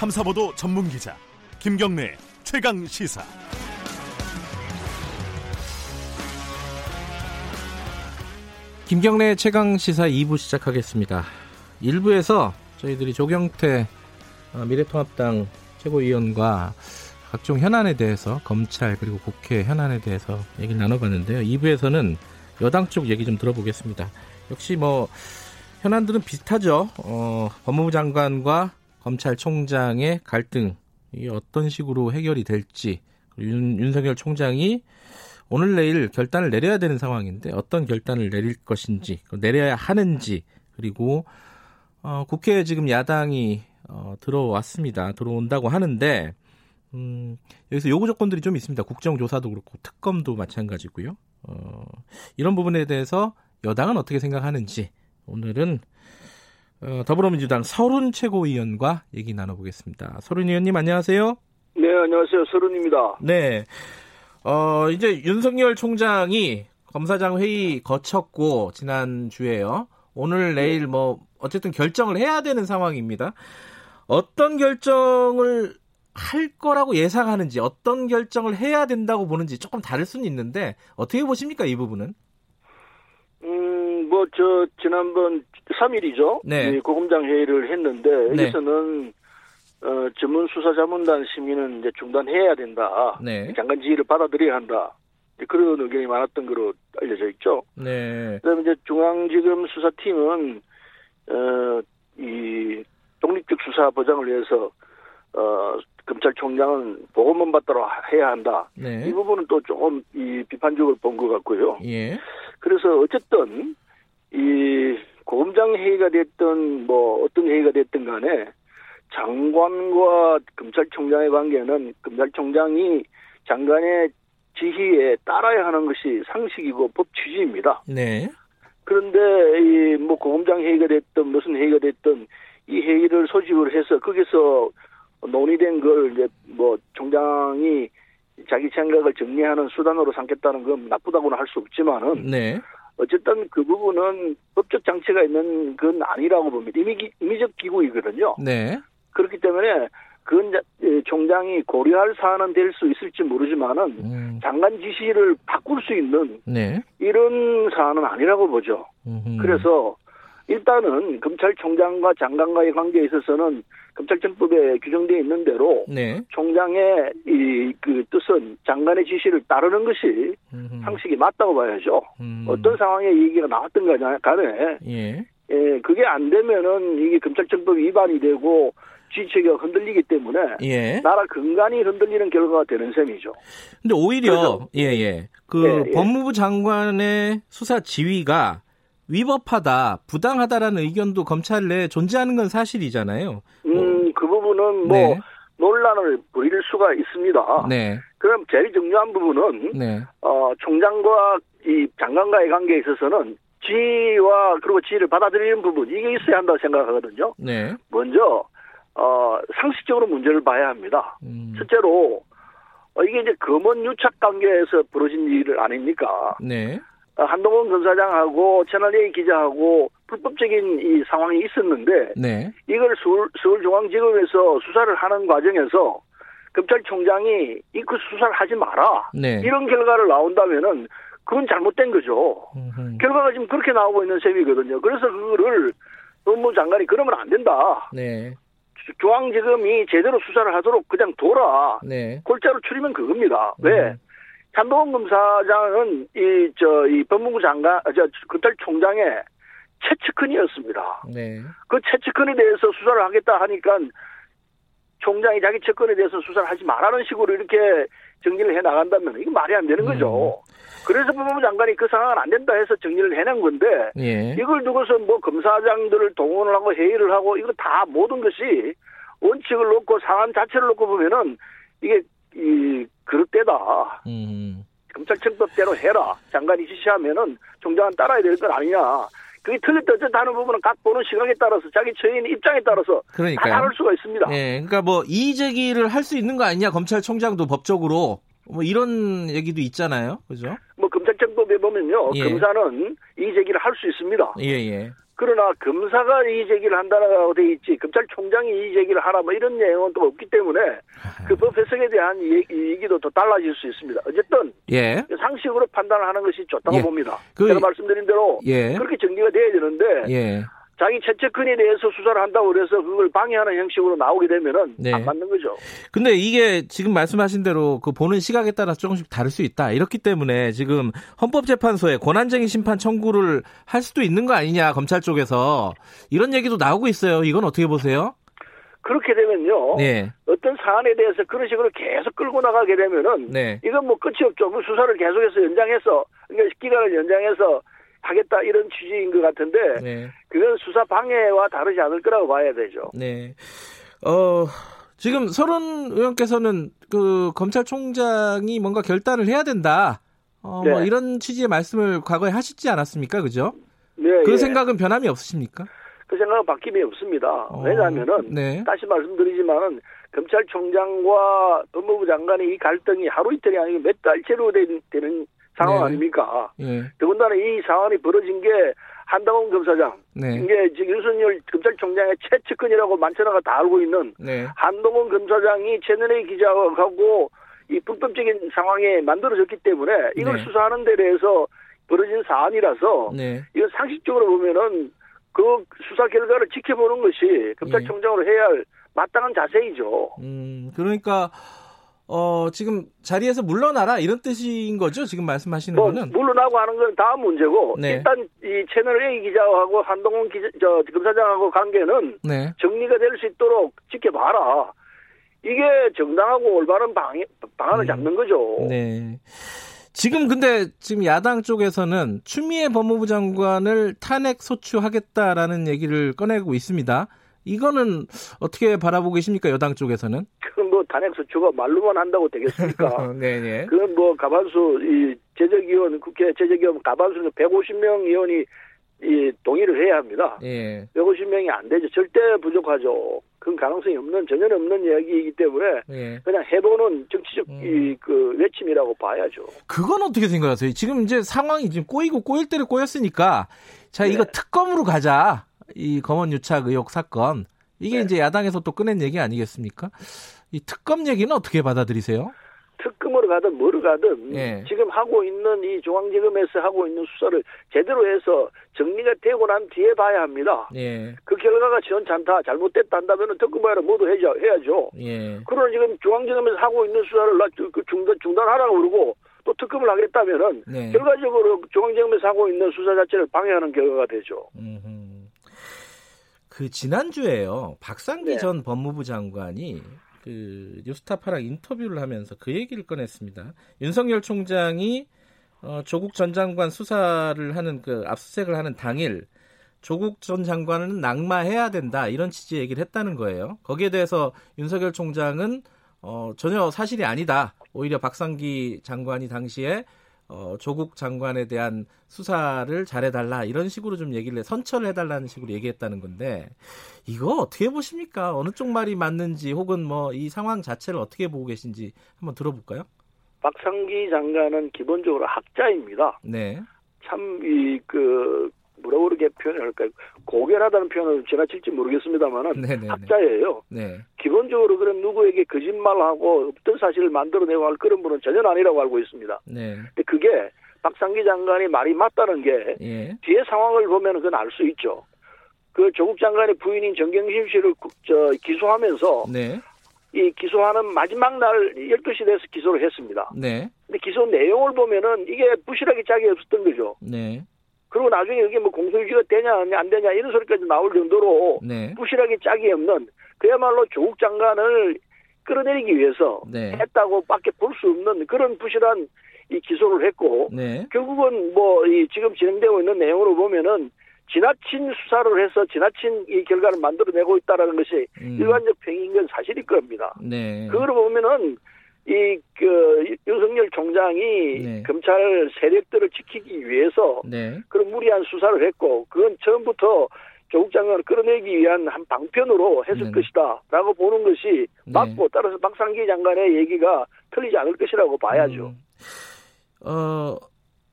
탐사보도 전문 기자 김경래 최강 시사. 김경래 최강 시사 2부 시작하겠습니다. 1부에서 저희들이 조경태 어, 미래통합당 최고위원과 각종 현안에 대해서 검찰 그리고 국회 현안에 대해서 얘기를 나눠봤는데요. 2부에서는 여당 쪽 얘기 좀 들어보겠습니다. 역시 뭐 현안들은 비슷하죠. 어, 법무부 장관과 검찰총장의 갈등 이 어떤 식으로 해결이 될지 윤, 윤석열 총장이 오늘 내일 결단을 내려야 되는 상황인데 어떤 결단을 내릴 것인지 내려야 하는지 그리고 어, 국회에 지금 야당이 어, 들어왔습니다. 들어온다고 하는데 음, 여기서 요구 조건들이 좀 있습니다. 국정조사도 그렇고 특검도 마찬가지고요. 어, 이런 부분에 대해서 여당은 어떻게 생각하는지 오늘은 어, 더불어민주당 서른 최고위원과 얘기 나눠보겠습니다. 서른 의원님 안녕하세요. 네, 안녕하세요. 서른입니다. 네. 어, 이제 윤석열 총장이 검사장 회의 거쳤고 지난 주에요. 오늘 내일 뭐 어쨌든 결정을 해야 되는 상황입니다. 어떤 결정을 할 거라고 예상하는지 어떤 결정을 해야 된다고 보는지 조금 다를 수는 있는데 어떻게 보십니까 이 부분은? 음, 뭐 저 지난번 3일이죠. 네. 고검장 회의를 했는데 네. 여기서는 어, 전문 수사 자문단 심의는 이제 중단해야 된다. 네. 장관 지휘를 받아들여야 한다. 그런 의견이 많았던 거로 알려져 있죠. 네. 그다음에 이제 중앙지검 수사팀은 어, 이 독립적 수사 보장을 위해서 어, 검찰총장은 보고만 받도록 해야 한다. 네. 이 부분은 또 조금 이 비판적으로 본 것 같고요. 예. 그래서 어쨌든 이 고검장 회의가 됐든 뭐 어떤 회의가 됐든 간에 장관과 검찰총장의 관계는 검찰총장이 장관의 지휘에 따라야 하는 것이 상식이고 법 취지입니다. 네. 그런데 이뭐 고검장 회의가 됐든 무슨 회의가 됐든 이 회의를 소집을 해서 거기서 논의된 걸 이제 뭐 총장이 자기 생각을 정리하는 수단으로 삼겠다는 건 나쁘다고는 할 수 없지만은 네. 어쨌든 그 부분은 법적 장치가 있는 건 아니라고 봅니다. 이미 임의적 기구이거든요. 네. 그렇기 때문에 그건 총장이 고려할 사안은 될 수 있을지 모르지만은 음. 장관 지시를 바꿀 수 있는 네. 이런 사안은 아니라고 보죠. 음흠. 그래서 일단은 검찰총장과 장관과의 관계에 있어서는 검찰청법에 규정되어 있는 대로 네. 총장의 이 그 뜻은 장관의 지시를 따르는 것이 음흠. 상식이 맞다고 봐야죠. 음. 어떤 상황에 이 얘기가 나왔던 거냐 간에 예. 예, 그게 안 되면은 이게 검찰청법 위반이 되고 지체가 흔들리기 때문에 예. 나라 근간이 흔들리는 결과가 되는 셈이죠. 근데 오히려 그래서- 예, 예. 그 예, 예. 법무부 장관의 수사 지휘가 위법하다, 부당하다라는 의견도 검찰 내에 존재하는 건 사실이잖아요. 음, 그 부분은 뭐 네. 논란을 부릴 수가 있습니다. 네. 그럼 제일 중요한 부분은 네. 어, 총장과 이 장관과의 관계에 있어서는 지휘와 그리고 지휘를 받아들이는 부분 이게 있어야 한다고 생각하거든요. 네. 먼저 어, 상식적으로 문제를 봐야 합니다. 음. 첫째로 어, 이게 이제 검언 유착 관계에서 벌어진 일 아닙니까? 네. 어, 한동훈 검사장하고 채널A 기자하고 불법적인 이 상황이 있었는데 네. 이걸 서울, 서울중앙지검에서 수사를 하는 과정에서 검찰총장이 이 그 수사를 하지 마라 네. 이런 결과를 나온다면은 그건 잘못된 거죠. 음흠. 결과가 지금 그렇게 나오고 있는 셈이거든요. 그래서 그거를 법무부 장관이 그러면 안 된다. 네. 주- 중앙지검이 제대로 수사를 하도록 그냥 둬라. 네. 골자로 추리면 그겁니다. 왜? 음. 한동훈 검사장은 이, 저, 이 법무부 장관, 아, 저, 검찰총장의 최측근이었습니다. 네. 그 최측근에 대해서 수사를 하겠다 하니까 총장이 자기 측근에 대해서 수사를 하지 말라는 식으로 이렇게 정리를 해 나간다면 이거 말이 안 되는 거죠. 그래서 법무부 장관이 그 상황은 안 된다 해서 정리를 해낸 건데 예. 이걸 두고서 뭐 검사장들을 동원을 하고 회의를 하고 이거 다 모든 것이 원칙을 놓고 상황 자체를 놓고 보면은 이게 이 그릇되다. 음. 검찰청법대로 해라. 장관이 지시하면은 총장은 따라야 될건 아니냐. 그게 틀렸다 어쨌다 하는 부분은 각 보는 시각에 따라서 자기 처인 입장에 따라서 다 그러니까요. 다를 수가 있습니다. 예. 그러니까 뭐 이의 제기를 할 수 있는 거 아니냐 검찰총장도 법적으로 뭐 이런 얘기도 있잖아요. 그죠? 뭐 검찰청법에 보면요. 예. 검사는 이 제기를 할 수 있습니다. 예, 예. 그러나 검사가 이의 제기를 한다라고 돼 있지 검찰총장이 이의 제기를 하라 뭐 이런 내용은 또 없기 때문에 그 법 해석에 대한 얘기도 더 달라질 수 있습니다. 어쨌든 예. 상식으로 판단을 하는 것이 좋다고 예. 봅니다. 그- 제가 말씀드린 대로 예. 그렇게 정리가 돼야 되는데 예. 자기 채채근에 대해서 수사를 한다고 그래서 그걸 방해하는 형식으로 나오게 되면은 네. 안 맞는 거죠. 근데 이게 지금 말씀하신 대로 그 보는 시각에 따라 조금씩 다를 수 있다. 이렇기 때문에 지금 헌법재판소에 권한쟁의 심판 청구를 할 수도 있는 거 아니냐, 검찰 쪽에서. 이런 얘기도 나오고 있어요. 이건 어떻게 보세요? 그렇게 되면요. 네. 어떤 사안에 대해서 그런 식으로 계속 끌고 나가게 되면은 네. 이건 뭐 끝이 없죠. 뭐 수사를 계속해서 연장해서 그러니까 기간을 연장해서 하겠다 이런 취지인 것 같은데 네. 그건 수사 방해와 다르지 않을 거라고 봐야 되죠. 네. 어, 지금 서른 의원께서는 그 검찰총장이 뭔가 결단을 해야 된다. 어, 뭐 네. 이런 취지의 말씀을 과거에 하시지 않았습니까? 그죠? 네, 그 예. 생각은 변함이 없으십니까? 그 생각은 바뀜이 없습니다. 어, 왜냐하면은 네. 다시 말씀드리지만은 검찰총장과 법무부 장관의 이 갈등이 하루 이틀이 아니고 몇 달째로 된- 되는 상황 네. 아닙니까? 예. 더군다나 이 상황이 벌어진 게 한동훈 검사장, 네. 이게 지금 윤석열 검찰총장의 최측근이라고 만천하가 다 알고 있는 네. 한동훈 검사장이 최은혜 기자하고 이 불법적인 상황에 만들어졌기 때문에 이걸 네. 수사하는 데 대해서 벌어진 사안이라서 네. 이건 상식적으로 보면은 그 수사 결과를 지켜보는 것이 검찰총장으로 해야 할 마땅한 자세이죠. 음, 그러니까 어, 지금 자리에서 물러나라 이런 뜻인 거죠? 지금 말씀하시는 뭐 거는? 물러나고 하는 건 다음 문제고 네. 일단 이 채널 A 기자하고 한동훈 기자, 저 검사장하고 관계는 네. 정리가 될 수 있도록 지켜봐라. 이게 정당하고 올바른 방, 방안을 음. 잡는 거죠. 네. 지금 근데 지금 야당 쪽에서는 추미애 법무부 장관을 탄핵 소추하겠다라는 얘기를 꺼내고 있습니다. 이거는 어떻게 바라보고 계십니까? 여당 쪽에서는? 그건 뭐 탄핵 소추가 말로만 한다고 되겠습니까? 네, 네. 그건 뭐 가반수 이 제적위원 국회 제적위원 가반수 150명 의원이 이 동의를 해야 합니다. 예. 150명이 안 되죠. 절대 부족하죠. 그건 가능성이 없는 전혀 없는 이야기이기 때문에 예. 그냥 해보는 정치적 음. 이그 외침이라고 봐야죠. 그건 어떻게 생각하세요? 지금 이제 상황이 지금 꼬이고 꼬일 대로 꼬였으니까 자 이거 네. 특검으로 가자. 이 검언 유착 의혹 사건. 이게 네. 이제 야당에서 또 꺼낸 얘기 아니겠습니까? 이 특검 얘기는 어떻게 받아들이세요? 특검으로 가든 뭐로 가든 예. 지금 하고 있는 이 중앙지검에서 하고 있는 수사를 제대로 해서 정리가 되고 난 뒤에 봐야 합니다. 예. 그 결과가 지원찮다, 잘못됐다 한다면 특검하러 모두 해야죠. 해야죠. 예. 그러나 지금 중앙지검에서 하고 있는 수사를 나- 그 중단, 중단하라고 그러고 또 특검을 하겠다면은 네. 결과적으로 중앙지검에서 하고 있는 수사 자체를 방해하는 결과가 되죠. 음흠. 그 지난주에요. 박상기 네. 전 법무부 장관이 그 뉴스타파랑 인터뷰를 하면서 그 얘기를 꺼냈습니다. 윤석열 총장이 어, 조국 전 장관 수사를 하는 그 압수수색을 하는 당일 조국 전 장관은 낙마해야 된다 이런 취지의 얘기를 했다는 거예요. 거기에 대해서 윤석열 총장은 어, 전혀 사실이 아니다. 오히려 박상기 장관이 당시에 어, 조국 장관에 대한 수사를 잘해달라 이런 식으로 좀 얘기를 해, 선처를 해달라는 식으로 얘기했다는 건데 이거 어떻게 보십니까? 어느 쪽 말이 맞는지 혹은 뭐 이 상황 자체를 어떻게 보고 계신지 한번 들어볼까요? 박상기 장관은 기본적으로 학자입니다. 네, 참 이 그 뭐라고 그렇게 표현을 할까요? 고결하다는 표현을 지나칠지 모르겠습니다만은 네네네. 학자예요. 네, 기본적으로 그런 누구에게 거짓말하고 없던 사실을 만들어내고 할 그런 분은 전혀 아니라고 알고 있습니다. 네, 근데 그게 박상기 장관이 말이 맞다는 게 예, 뒤에 상황을 보면 그건 알 수 있죠. 그 조국 장관의 부인인 정경심 씨를 구- 저 기소하면서 네, 이 기소하는 마지막 날 12시 돼서 기소를 했습니다. 네, 근데 기소 내용을 보면은 이게 부실하게 짝이 없었던 거죠. 네, 그리고 나중에 이게 뭐 공소유지가 되냐 안 되냐 이런 소리까지 나올 정도로 네, 부실하게 짝이 없는 그야말로 조국 장관을 끌어내리기 위해서 네. 했다고 밖에 볼 수 없는 그런 부실한 이 기소를 했고 네, 결국은 뭐 이 지금 진행되고 있는 내용으로 보면은 지나친 수사를 해서 지나친 이 결과를 만들어내고 있다라는 것이 음. 일반적 평인 건 사실일 겁니다. 네, 그걸 보면은 이그 윤석열 총장이 네. 검찰 세력들을 지키기 위해서 네, 그런 무리한 수사를 했고 그건 처음부터 조국 장관을 끌어내기 위한 한 방편으로 했을 네네. 것이다라고 보는 것이 네. 맞고 따라서 박상기 장관의 얘기가 틀리지 않을 것이라고 봐야죠. 음, 어,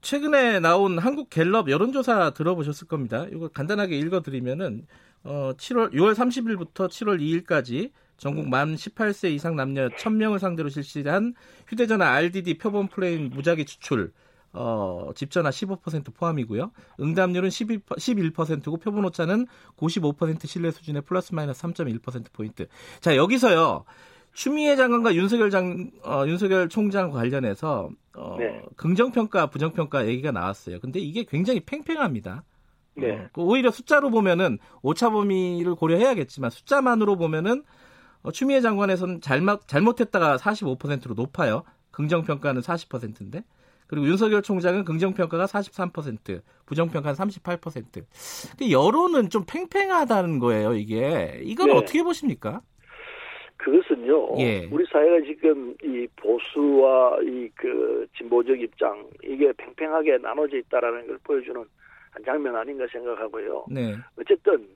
최근에 나온 한국 갤럽 여론조사 들어보셨을 겁니다. 이거 간단하게 읽어드리면은 어, 7월 6월 30일부터 7월 2일까지 전국 만 18세 이상 남녀 1000명을 상대로 실시한 휴대전화 RDD 표본 프레임 무작위 추출 어, 집전화 15% 포함이고요. 응답률은 12, 11%고 표본 오차는 95% 신뢰 수준의 플러스 마이너스 3.1%포인트. 자, 여기서요. 추미애 장관과 윤석열 장, 어, 윤석열 총장 관련해서 어, 네. 긍정 평가, 부정 평가 얘기가 나왔어요. 근데 이게 굉장히 팽팽합니다. 네. 어, 그 오히려 숫자로 보면은 오차 범위를 고려해야겠지만 숫자만으로 보면은 어, 추미애 장관에서는 잘못, 잘못했다가 45%로 높아요. 긍정평가는 40%인데. 그리고 윤석열 총장은 긍정평가가 43%, 부정평가는 38%. 근데 여론은 좀 팽팽하다는 거예요, 이게. 이건 네. 어떻게 보십니까? 그것은요, 예. 우리 사회가 지금 이 보수와 이 그 진보적 입장, 이게 팽팽하게 나눠져 있다라는 걸 보여주는 한 장면 아닌가 생각하고요. 네. 어쨌든,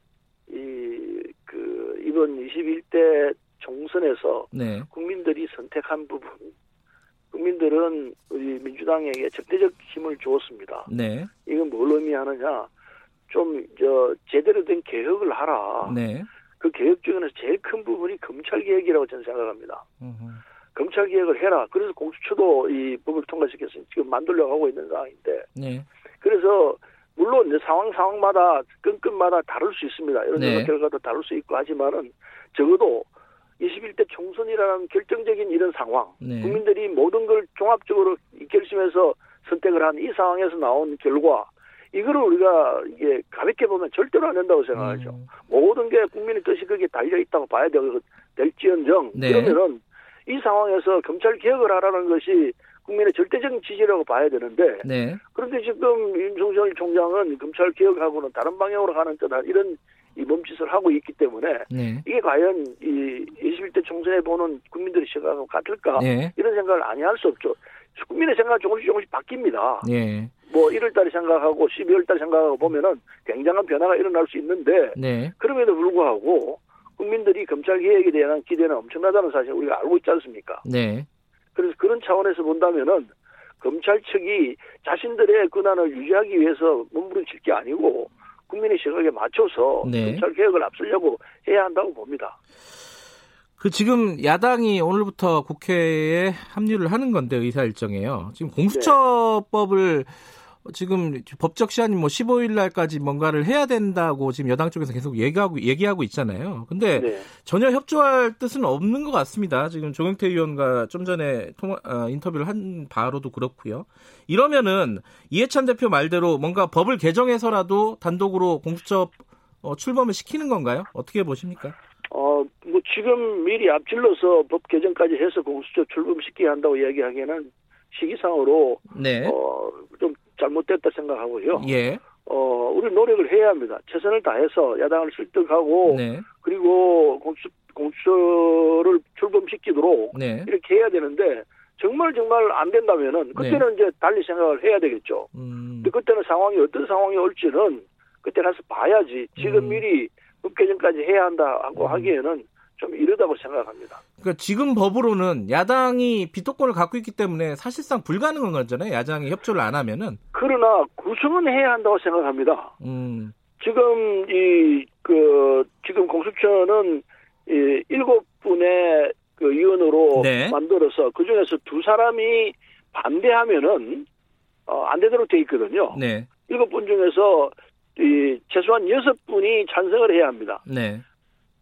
이, 그, 이번 21대 총선에서 네. 국민들이 선택한 부분, 국민들은 우리 민주당에게 적대적 힘을 주었습니다. 네. 이건 뭘 의미하느냐? 좀 저 제대로 된 개혁을 하라. 네. 그 개혁 중에서 제일 큰 부분이 검찰 개혁이라고 저는 생각합니다. 으흠. 검찰 개혁을 해라. 그래서 공수처도 이 법을 통과시켰으니 지금 만들려고 하고 있는 상황인데. 네. 그래서 물론 이제 상황 상황마다 끈끈마다 다를 수 있습니다. 이런 네. 결과도 다를 수 있고 하지만은 적어도 21대 총선이라는 결정적인 이런 상황, 네. 국민들이 모든 걸 종합적으로 결심해서 선택을 한 이 상황에서 나온 결과, 이거를 우리가 이게 가볍게 보면 절대로 안 된다고 생각하죠. 음. 모든 게 국민의 뜻이 거기에 달려 있다고 봐야 되고 될지언정 네. 그러면은 이 상황에서 검찰 개혁을 하라는 것이 국민의 절대적인 지지라고 봐야 되는데 네. 그런데 지금 윤석열 총장은 검찰 개혁하고는 다른 방향으로 가는 듯한 이런 이 몸짓을 하고 있기 때문에 네. 이게 과연 이 21대 총선에 보는 국민들의 시각하고 같을까 네. 이런 생각을 아니 할 수 없죠. 국민의 생각은 조금씩 조금씩 바뀝니다. 네. 뭐 1월달에 생각하고 12월달에 생각하고 보면은 굉장한 변화가 일어날 수 있는데 네. 그럼에도 불구하고 국민들이 검찰 개혁에 대한 기대는 엄청나다는 사실 우리가 알고 있지 않습니까? 네. 그래서 그런 차원에서 본다면은 검찰 측이 자신들의 권한을 유지하기 위해서 몸부림칠 게 아니고 국민의 시각에 맞춰서 네. 검찰 개혁을 앞서려고 해야 한다고 봅니다. 그 지금 야당이 오늘부터 국회에 합류를 하는 건데 의사 일정에요. 지금 공수처법을 네. 지금 법적 시한이 뭐 15일 날까지 뭔가를 해야 된다고 지금 여당 쪽에서 계속 얘기하고 얘기하고 있잖아요. 근데 네. 전혀 협조할 뜻은 없는 것 같습니다. 지금 조경태 의원과 좀 전에 통화, 어, 인터뷰를 한 바로도 그렇고요. 이러면은 이해찬 대표 말대로 뭔가 법을 개정해서라도 단독으로 공수처 어, 출범을 시키는 건가요? 어떻게 보십니까? 어, 뭐 지금 미리 앞질러서 법 개정까지 해서 공수처 출범시키게 한다고 이야기하기에는 시기상으로 네. 어, 좀 잘못됐다 생각하고요. 예. 어, 우리 노력을 해야 합니다. 최선을 다해서 야당을 설득하고 네. 그리고 공수 공수를 출범시키도록 네. 이렇게 해야 되는데 정말 정말 안 된다면은 그때는 네. 이제 달리 생각을 해야 되겠죠. 음. 근데 그때는 상황이 어떤 상황이 올지는 그때 가서 봐야지. 지금 음. 미리 법 개정까지 해야 한다고 음. 하기에는 좀 이르다고 생각합니다. 그러니까 지금 법으로는 야당이 비토권을 갖고 있기 때문에 사실상 불가능한 거잖아요. 야당이 협조를 안 하면은. 그러나 구성은 해야 한다고 생각합니다. 음. 지금 이 그 지금 공수처는 이 일곱 분의 그 위원으로 네. 만들어서 그 중에서 두 사람이 반대하면은 어, 안 되도록 돼 있거든요. 네. 일곱 분 중에서 이 최소한 여섯 분이 찬성을 해야 합니다. 네.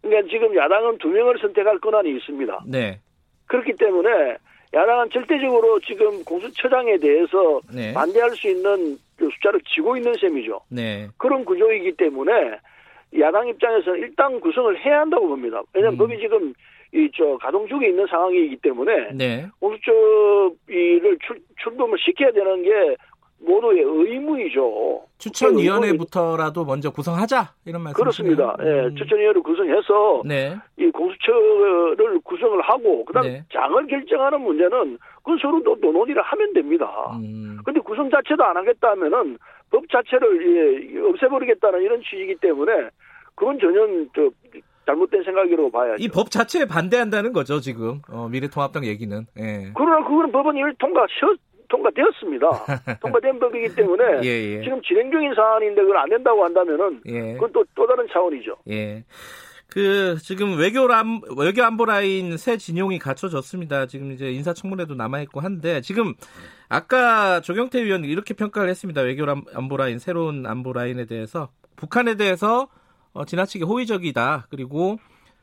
그러니까 지금 야당은 두 명을 선택할 권한이 있습니다. 네. 그렇기 때문에 야당은 절대적으로 지금 공수처장에 대해서 네. 반대할 수 있는 그 숫자를 쥐고 있는 셈이죠. 네. 그런 구조이기 때문에 야당 입장에서는 일단 구성을 해야 한다고 봅니다. 왜냐하면 음. 법이 지금 이 저 가동 중에 있는 상황이기 때문에 네. 공수처를 출, 출범을 시켜야 되는 게 모두의 의무이죠. 추천위원회부터라도 먼저 구성하자 이런 말씀 그렇습니다. 예, 음. 추천위원회 구성해서 네. 이 공수처를 구성을 하고 그다음 네. 장을 결정하는 문제는 그건 서로 또 논의를 하면 됩니다. 그런데 음. 구성 자체도 안 하겠다 하면은 법 자체를 예, 없애버리겠다는 이런 취지이기 때문에 그건 전혀 저 잘못된 생각이라고 봐야죠. 이 법 자체에 반대한다는 거죠 지금 어, 미래통합당 얘기는. 예. 그러나 그거는 법은 이미 통과 통과되었습니다. 통과된 법이기 때문에 예, 예. 지금 진행 중인 사안인데 그걸 안 된다고 한다면은 예. 그건 또, 또 다른 차원이죠. 예. 그 지금 외교 람 외교 안보 라인 새 진용이 갖춰졌습니다. 지금 이제 인사청문회도 남아 있고 한데 지금 아까 조경태 의원이 이렇게 평가를 했습니다. 외교 안보 라인 새로운 안보 라인에 대해서 북한에 대해서 어, 지나치게 호의적이다. 그리고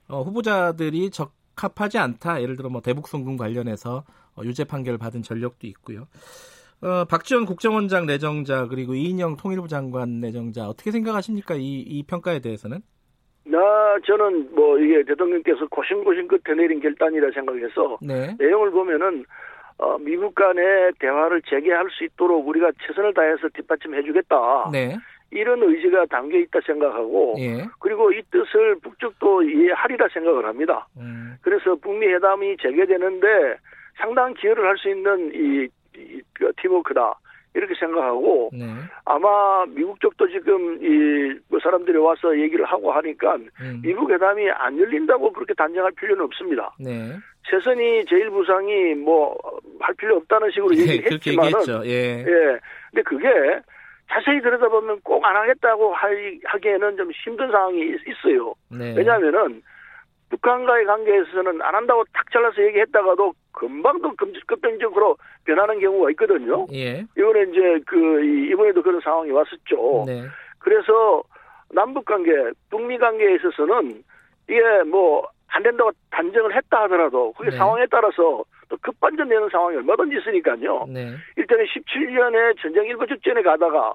어, 후보자들이 적합하지 않다. 예를 들어 뭐 대북 송금 관련해서 어, 유죄 판결을 받은 전력도 있고요. 어, 박지원 국정원장 내정자 그리고 이인영 통일부 장관 내정자 어떻게 생각하십니까? 이, 이 평가에 대해서는? 나 저는 뭐 이게 대통령께서 고심고심 끝에 내린 결단이라 생각해서 네. 내용을 보면은 어, 미국 간의 대화를 재개할 수 있도록 우리가 최선을 다해서 뒷받침해주겠다. 네. 이런 의지가 담겨 있다 생각하고 예. 그리고 이 뜻을 북측도 이해하리라 생각을 합니다. 음, 그래서 북미 회담이 재개되는데 상당한 기여를 할 수 있는 이, 이, 그 팀워크다 이렇게 생각하고 네. 아마 미국 쪽도 지금 이뭐 사람들이 와서 얘기를 하고 하니까 음, 미국 회담이 안 열린다고 그렇게 단정할 필요는 없습니다. 네. 최선이 제일 부상이 뭐 할 필요 없다는 식으로 예, 얘기를 그렇게 했지만은. 예. 예. 근데 그게 자세히 들여다보면 꼭 안 하겠다고 하- 하기에는 좀 힘든 상황이 있- 있어요. 네. 왜냐하면은 북한과의 관계에서는 안 한다고 탁 잘라서 얘기했다가도 금방 또 급- 급변적으로 변하는 경우가 있거든요. 예. 이번에 이제 그 이- 이번에도 그런 상황이 왔었죠. 네. 그래서 남북 관계, 북미 관계에 있어서는 이게 뭐 안 된다고 단정을 했다 하더라도 그게 네. 상황에 따라서 또 급반전 되는 상황이 얼마든지 있으니까요. 네. 일단은 17년에 전쟁 일부 직전에 가다가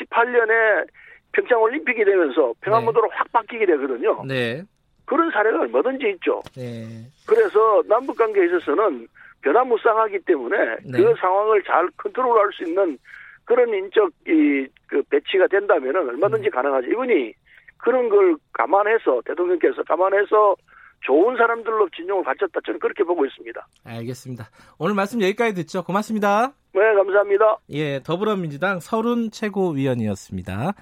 18년에 평창 올림픽이 되면서 평화무도로 확 바뀌게 되거든요. 네. 그런 사례가 얼마든지 있죠. 네. 그래서 남북 관계에 있어서는 변화무쌍하기 때문에 네. 그 상황을 잘 컨트롤할 수 있는 그런 인적 이그 배치가 된다면은 얼마든지 가능하죠. 이분이 그런 걸 감안해서 대통령께서 감안해서 좋은 사람들로 진용을 바쳤다 저는 그렇게 보고 있습니다. 알겠습니다. 오늘 말씀 여기까지 듣죠. 고맙습니다. 네, 감사합니다. 예, 더불어민주당 서른 최고위원이었습니다.